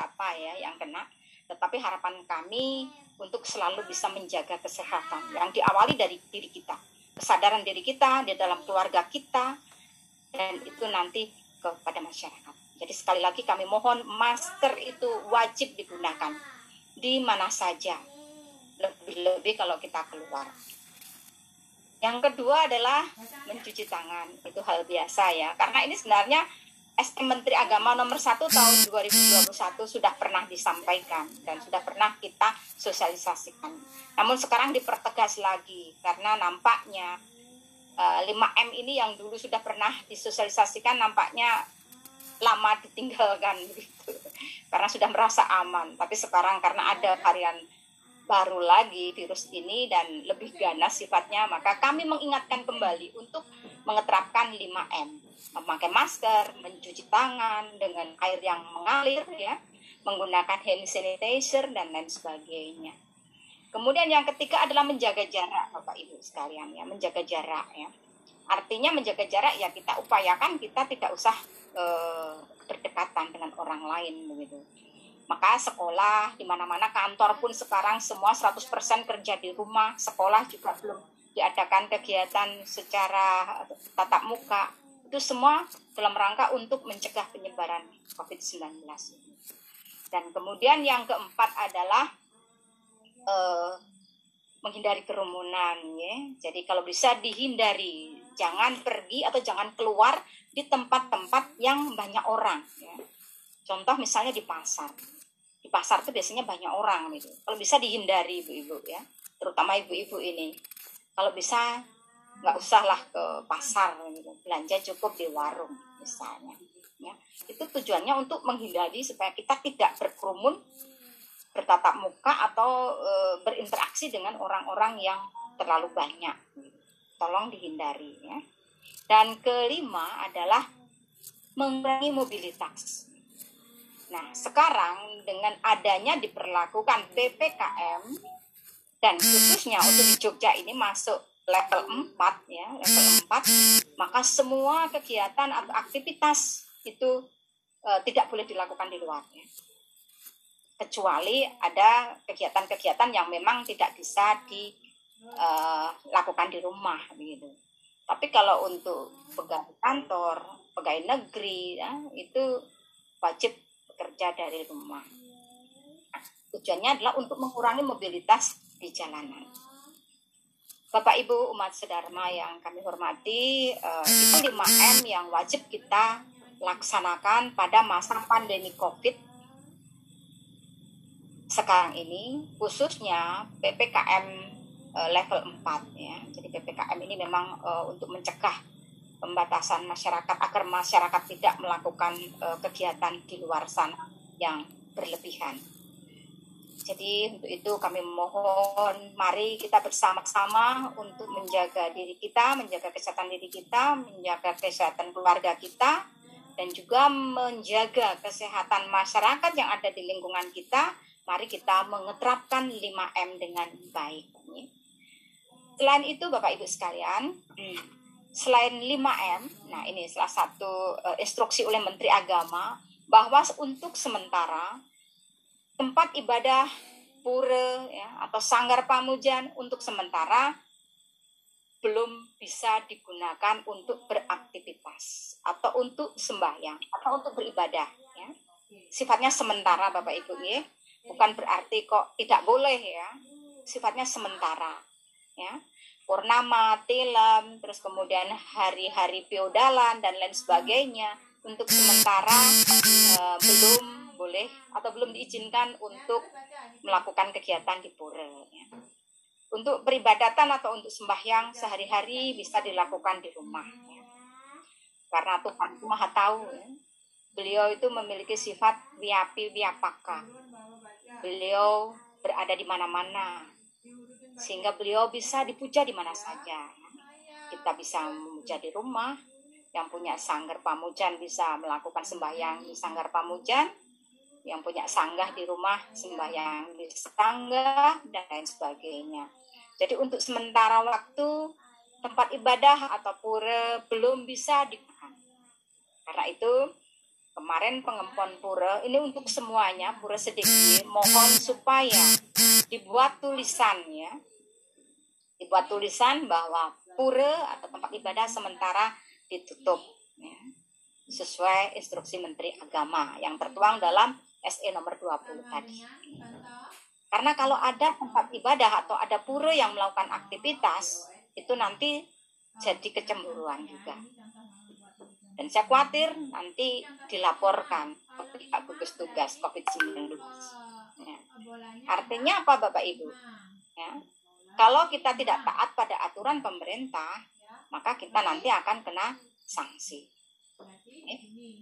beberapa ya yang kena. Tetapi harapan kami untuk selalu bisa menjaga kesehatan yang diawali dari diri kita kesadaran diri kita di dalam keluarga kita dan itu nanti kepada masyarakat. Jadi sekali lagi kami mohon masker itu wajib digunakan. Di mana saja. Lebih-lebih kalau kita keluar. Yang kedua adalah mencuci tangan. Itu hal biasa ya. Karena ini sebenarnya ST Menteri Agama nomor 1 tahun 2021 sudah pernah disampaikan dan sudah pernah kita sosialisasikan. Namun sekarang dipertegas lagi karena nampaknya 5M eh, ini yang dulu sudah pernah disosialisasikan nampaknya lama ditinggalkan begitu. Karena sudah merasa aman, tapi sekarang karena ada varian baru lagi virus ini dan lebih ganas sifatnya, maka kami mengingatkan kembali untuk mengeterapkan 5M. Memakai masker, mencuci tangan dengan air yang mengalir ya, menggunakan hand sanitizer dan lain sebagainya. Kemudian yang ketiga adalah menjaga jarak Bapak Ibu sekalian ya, menjaga jarak ya. Artinya menjaga jarak ya kita upayakan kita tidak usah e, berdekatan dengan orang lain begitu maka sekolah di mana-mana kantor pun sekarang semua 100% kerja di rumah, sekolah juga belum diadakan kegiatan secara tatap muka. Itu semua dalam rangka untuk mencegah penyebaran COVID-19. Dan kemudian yang keempat adalah eh, menghindari kerumunan ya. Jadi kalau bisa dihindari, jangan pergi atau jangan keluar di tempat-tempat yang banyak orang ya. Contoh misalnya di pasar di pasar tuh biasanya banyak orang gitu. Kalau bisa dihindari ibu-ibu ya, terutama ibu-ibu ini. Kalau bisa nggak usahlah ke pasar gitu. Belanja cukup di warung misalnya. Ya, itu tujuannya untuk menghindari supaya kita tidak berkerumun, bertatap muka atau e, berinteraksi dengan orang-orang yang terlalu banyak. Tolong dihindari ya. Dan kelima adalah mengurangi mobilitas Nah, sekarang dengan adanya diperlakukan PPKM dan khususnya untuk di Jogja ini masuk level 4 ya, level 4, maka semua kegiatan atau aktivitas itu e, tidak boleh dilakukan di luar ya. Kecuali ada kegiatan-kegiatan yang memang tidak bisa dilakukan e, di rumah begitu. Tapi kalau untuk pegawai kantor, pegawai negeri ya, itu wajib bekerja dari rumah. Tujuannya adalah untuk mengurangi mobilitas di jalanan. Bapak Ibu umat sedharma yang kami hormati, uh, itu 5M yang wajib kita laksanakan pada masa pandemi Covid sekarang ini, khususnya PPKM eh, level 4 ya. Jadi PPKM ini memang uh, untuk mencegah pembatasan masyarakat agar masyarakat tidak melakukan kegiatan di luar sana yang berlebihan. Jadi untuk itu kami mohon mari kita bersama-sama untuk menjaga diri kita, menjaga kesehatan diri kita, menjaga kesehatan keluarga kita, dan juga menjaga kesehatan masyarakat yang ada di lingkungan kita. Mari kita mengeterapkan 5M dengan baik. Selain itu Bapak Ibu sekalian, selain 5M, nah ini salah satu uh, instruksi oleh Menteri Agama bahwa untuk sementara tempat ibadah pura ya, atau sanggar pamujan untuk sementara belum bisa digunakan untuk beraktivitas atau untuk sembahyang atau untuk beribadah ya. Sifatnya sementara Bapak Ibu ya. Bukan berarti kok tidak boleh ya. Sifatnya sementara ya purnama, tilam, terus kemudian hari-hari feodalan dan lain sebagainya untuk sementara uh, belum boleh atau belum diizinkan untuk melakukan kegiatan di pura. Ya. Untuk peribadatan atau untuk sembahyang sehari-hari bisa dilakukan di rumah. Ya. Karena Tuhan itu maha tahu. Ya. Beliau itu memiliki sifat wiapi wiapaka. Beliau berada di mana-mana sehingga beliau bisa dipuja di mana saja. Kita bisa memuja di rumah, yang punya sanggar pamujan bisa melakukan sembahyang di sanggar pamujan, yang punya sanggah di rumah sembahyang di sanggah dan lain sebagainya. Jadi untuk sementara waktu tempat ibadah atau pura belum bisa digunakan. Karena itu kemarin pengempuan pura ini untuk semuanya pura sedikit mohon supaya dibuat tulisannya dibuat tulisan bahwa pura atau tempat ibadah sementara ditutup ya, sesuai instruksi Menteri Agama yang tertuang dalam SE nomor 20 tadi. Karena kalau ada tempat ibadah atau ada pura yang melakukan aktivitas, itu nanti jadi kecemburuan juga. Dan saya khawatir nanti dilaporkan ke gugus tugas COVID-19. Ya. Artinya apa Bapak Ibu? Ya. Kalau kita tidak taat pada aturan pemerintah, maka kita nanti akan kena sanksi.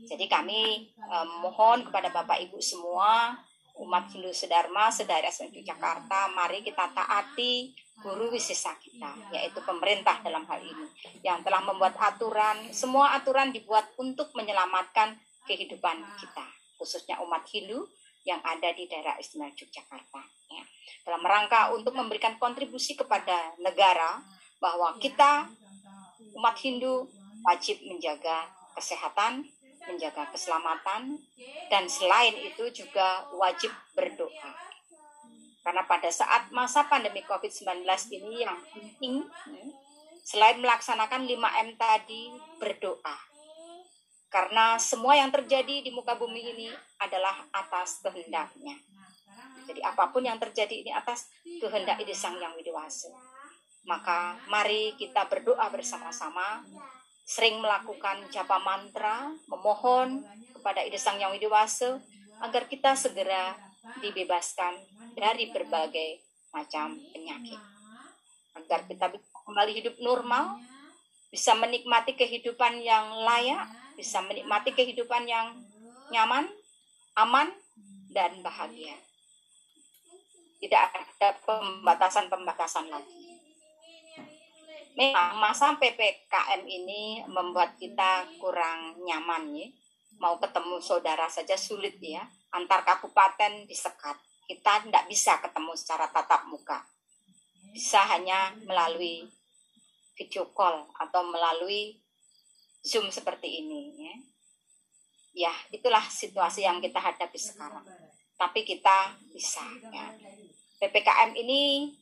Jadi kami eh, mohon kepada Bapak Ibu semua umat Hindu Sedharma sedaerah Jakarta, mari kita taati guru wisesa kita, yaitu pemerintah dalam hal ini, yang telah membuat aturan, semua aturan dibuat untuk menyelamatkan kehidupan kita, khususnya umat Hindu yang ada di daerah istimewa Yogyakarta. Ya. Dalam rangka untuk memberikan kontribusi kepada negara bahwa kita umat Hindu wajib menjaga kesehatan, menjaga keselamatan, dan selain itu juga wajib berdoa. Karena pada saat masa pandemi COVID-19 ini yang penting, ya, selain melaksanakan 5M tadi, berdoa. Karena semua yang terjadi di muka bumi ini adalah atas kehendaknya. Jadi apa pun yang terjadi ini atas kehendak Ide Sang Yang Widiwasa. Maka mari kita berdoa bersama-sama sering melakukan japa mantra, memohon kepada Ide Sang Yang Widiwasa agar kita segera dibebaskan dari berbagai macam penyakit. Agar kita kembali hidup normal, bisa menikmati kehidupan yang layak, bisa menikmati kehidupan yang nyaman, aman, dan bahagia. Tidak ada pembatasan-pembatasan lagi memang masa PPKM ini membuat kita kurang nyaman ya. Mau ketemu saudara saja sulit ya. Antar kabupaten disekat. Kita tidak bisa ketemu secara tatap muka. Bisa hanya melalui video call atau melalui Zoom seperti ini ya. Ya, itulah situasi yang kita hadapi sekarang. Tapi kita bisa ya. PPKM ini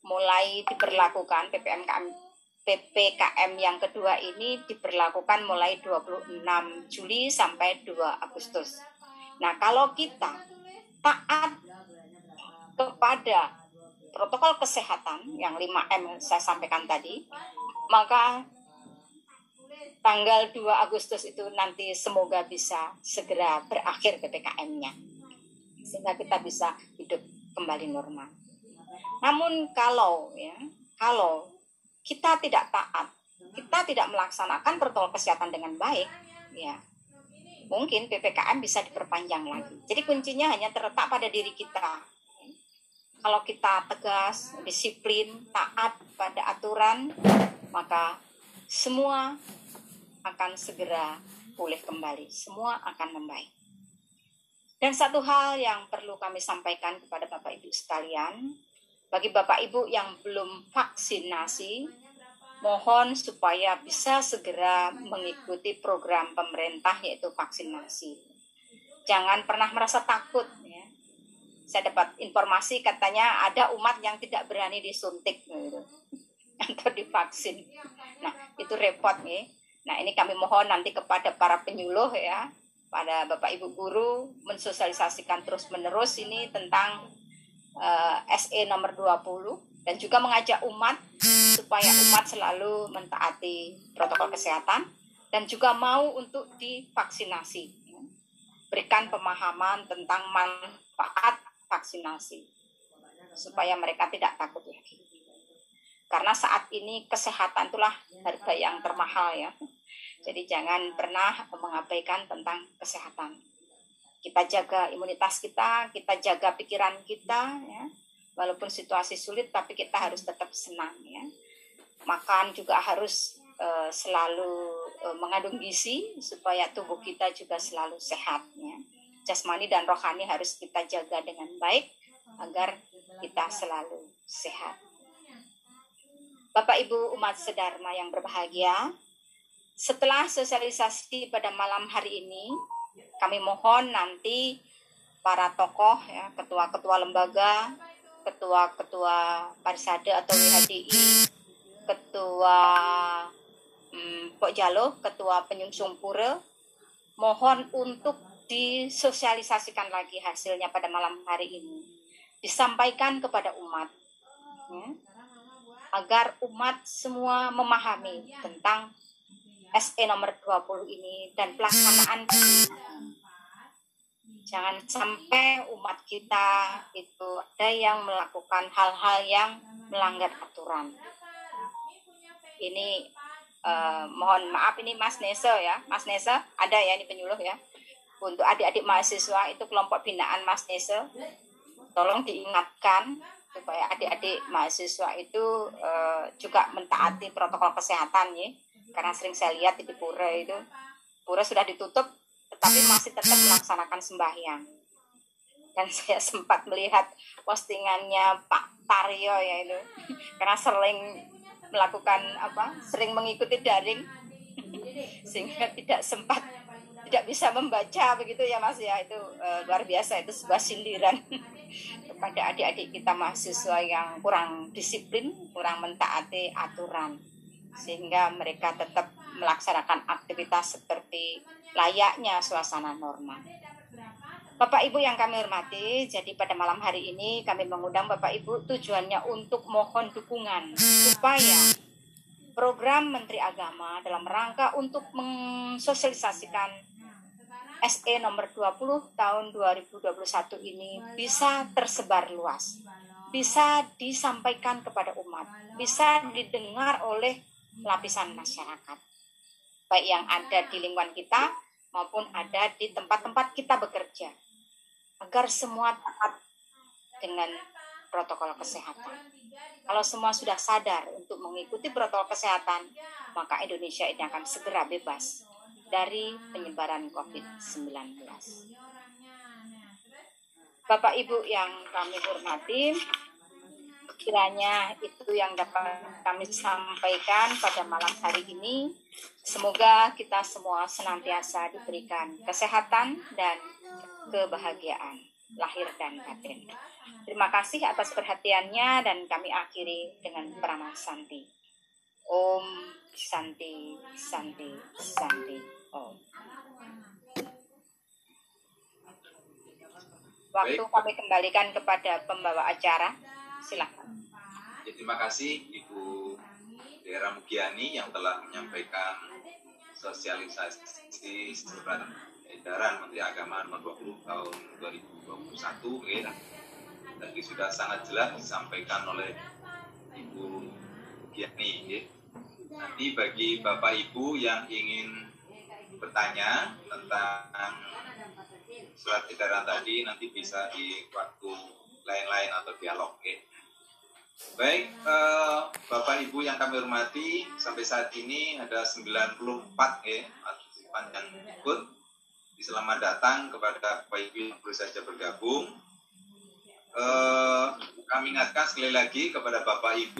mulai diberlakukan PPMKM PPKM yang kedua ini diberlakukan mulai 26 Juli sampai 2 Agustus. Nah, kalau kita taat kepada protokol kesehatan yang 5M saya sampaikan tadi, maka tanggal 2 Agustus itu nanti semoga bisa segera berakhir PPKM-nya. Sehingga kita bisa hidup kembali normal. Namun kalau ya, kalau kita tidak taat, kita tidak melaksanakan protokol kesehatan dengan baik, ya mungkin PPKM bisa diperpanjang lagi. Jadi kuncinya hanya terletak pada diri kita. Kalau kita tegas, disiplin, taat pada aturan, maka semua akan segera pulih kembali. Semua akan membaik. Dan satu hal yang perlu kami sampaikan kepada Bapak Ibu sekalian, bagi Bapak Ibu yang belum vaksinasi, mohon supaya bisa segera mengikuti program pemerintah yaitu vaksinasi. Jangan pernah merasa takut ya. Saya dapat informasi katanya ada umat yang tidak berani disuntik gitu, atau divaksin. Nah, itu repot nih. Nah, ini kami mohon nanti kepada para penyuluh ya, pada Bapak Ibu guru mensosialisasikan terus-menerus ini tentang uh, eh, SE nomor 20 dan juga mengajak umat supaya umat selalu mentaati protokol kesehatan dan juga mau untuk divaksinasi. Berikan pemahaman tentang manfaat vaksinasi supaya mereka tidak takut lagi. Karena saat ini kesehatan itulah harga yang termahal ya. Jadi jangan pernah mengabaikan tentang kesehatan kita jaga imunitas kita, kita jaga pikiran kita, ya. Walaupun situasi sulit, tapi kita harus tetap senang, ya. Makan juga harus uh, selalu uh, mengandung gizi supaya tubuh kita juga selalu sehat, ya. Jasmani dan rohani harus kita jaga dengan baik agar kita selalu sehat. Bapak Ibu umat sedharma yang berbahagia, setelah sosialisasi pada malam hari ini, kami mohon nanti para tokoh ya ketua-ketua lembaga ketua-ketua parisade atau WHDI ketua hmm, Pok Jalo ketua penyungsung pura mohon untuk disosialisasikan lagi hasilnya pada malam hari ini. Disampaikan kepada umat ya, agar umat semua memahami tentang SE nomor 20 ini dan pelaksanaan jangan sampai umat kita itu ada yang melakukan hal-hal yang melanggar aturan. Ini uh, mohon maaf ini Mas Nesa ya. Mas Nesa ada ya ini penyuluh ya. Untuk adik-adik mahasiswa itu kelompok binaan Mas Nesa tolong diingatkan supaya adik-adik mahasiswa itu uh, juga mentaati protokol kesehatan ya karena sering saya lihat di pura itu pura sudah ditutup tetapi masih tetap melaksanakan sembahyang. Dan saya sempat melihat postingannya Pak Taryo ya itu karena sering melakukan apa sering mengikuti daring sehingga tidak sempat tidak bisa membaca begitu ya Mas ya. Itu uh, luar biasa itu sebuah sindiran kepada adik-adik kita mahasiswa yang kurang disiplin, kurang mentaati aturan sehingga mereka tetap melaksanakan aktivitas seperti layaknya suasana normal. Bapak Ibu yang kami hormati, jadi pada malam hari ini kami mengundang Bapak Ibu tujuannya untuk mohon dukungan supaya program Menteri Agama dalam rangka untuk mensosialisasikan SE nomor 20 tahun 2021 ini bisa tersebar luas, bisa disampaikan kepada umat, bisa didengar oleh lapisan masyarakat, baik yang ada di lingkungan kita maupun ada di tempat-tempat kita bekerja, agar semua taat dengan protokol kesehatan. Kalau semua sudah sadar untuk mengikuti protokol kesehatan, maka Indonesia ini akan segera bebas dari penyebaran COVID-19. Bapak Ibu yang kami hormati, kiranya itu yang dapat kami sampaikan pada malam hari ini. Semoga kita semua senantiasa diberikan kesehatan dan kebahagiaan lahir dan batin. Terima kasih atas perhatiannya dan kami akhiri dengan pranama santi. Om Santi Santi Santi. Oh. Waktu kami kembalikan kepada pembawa acara. Silakan. Ya, terima kasih Ibu Dera Mugiani yang telah menyampaikan sosialisasi surat edaran Menteri Agama nomor 20 tahun 2021 ya. Tadi sudah sangat jelas disampaikan oleh Ibu Mugiani ya. Nanti bagi Bapak Ibu yang ingin bertanya tentang surat edaran tadi nanti bisa di waktu lain-lain atau dialog. Okay. Baik, eh, Bapak Ibu yang kami hormati, sampai saat ini ada 94 ya, partisipan yang ikut. Selamat datang kepada Bapak Ibu yang baru saja bergabung. Eh, kami ingatkan sekali lagi kepada Bapak Ibu